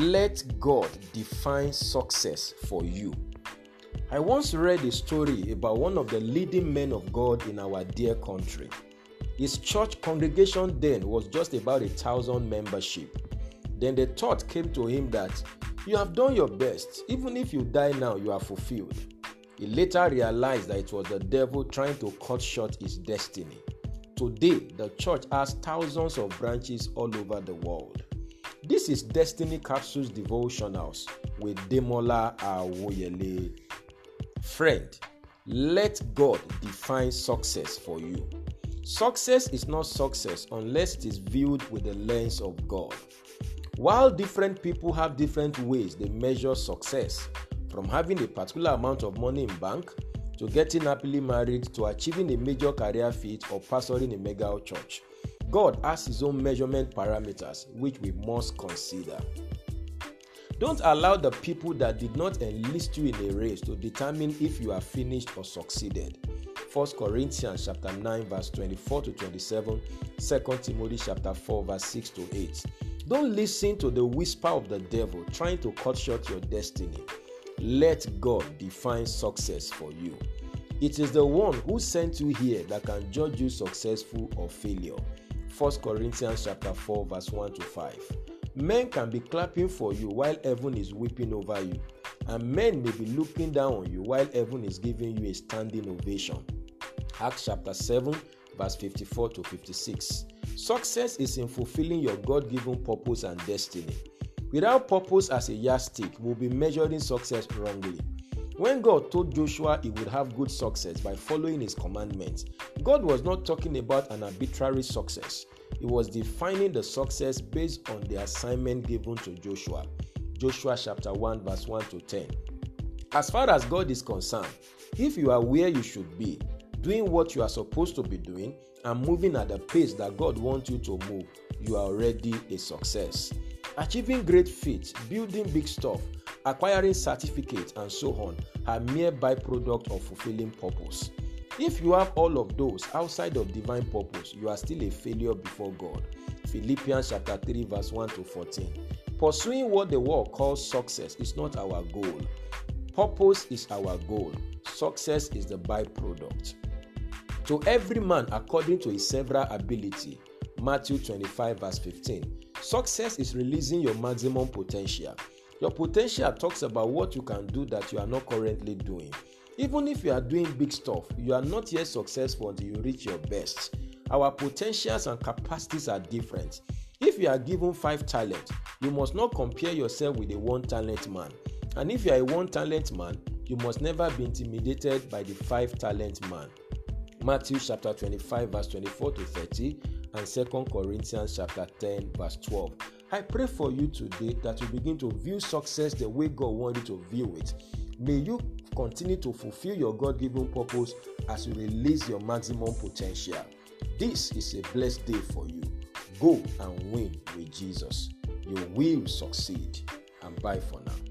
Let God define success for you. I once read a story about one of the leading men of God in our dear country. His church congregation then was just about a thousand membership. Then the thought came to him that you have done your best, even if you die now, you are fulfilled. He later realized that it was the devil trying to cut short his destiny. Today, the church has thousands of branches all over the world. This is Destiny Capsules Devotionals with Demola Awoyele. Friend, let God define success for you. Success is not success unless it is viewed with the lens of God. While different people have different ways they measure success, from having a particular amount of money in bank to getting happily married to achieving a major career feat or pastoring a mega church. God has his own measurement parameters which we must consider. Don't allow the people that did not enlist you in a race to determine if you are finished or succeeded. 1 Corinthians chapter 9 verse 24 to 27, 2 Timothy chapter 4 verse 6 to 8. Don't listen to the whisper of the devil trying to cut short your destiny. Let God define success for you. It is the one who sent you here that can judge you successful or failure. 1 Corinthians chapter 4 verse 1 to 5. Men can be clapping for you while heaven is weeping over you, and men may be looking down on you while heaven is giving you a standing ovation. Acts chapter 7 verse 54 to 56. Success is in fulfilling your God-given purpose and destiny. Without purpose as a yardstick, we'll be measuring success wrongly. When God told Joshua he would have good success by following his commandments, God was not talking about an arbitrary success. He was defining the success based on the assignment given to Joshua. Joshua chapter 1 verse 1 to 10. As far as God is concerned, if you are where you should be, doing what you are supposed to be doing, and moving at the pace that God wants you to move, you are already a success. Achieving great feats, building big stuff, acquiring certificates, and so on are mere byproduct of fulfilling purpose. If you have all of those outside of divine purpose, you are still a failure before God. Philippians chapter 3, verse 1 to 14. Pursuing what the world calls success is not our goal. Purpose is our goal. Success is the byproduct. To every man according to his several ability. Matthew 25, verse 15. Success is releasing your maximum potential. Your potential talks about what you can do that you are not currently doing. Even if you are doing big stuff, you are not yet successful until you reach your best. Our potentials and capacities are different. If you are given five talents, you must not compare yourself with a one talent man. And if you are a one talent man, you must never be intimidated by the five talent man. Matthew chapter 25, verse 24 to 30 and 2 Corinthians chapter 10 verse 12. I pray for you today that you begin to view success the way God wanted you to view it. May you continue to fulfill your God given purpose as you release your maximum potential. This is a blessed day for you. Go and win with Jesus. You will succeed. And bye for now.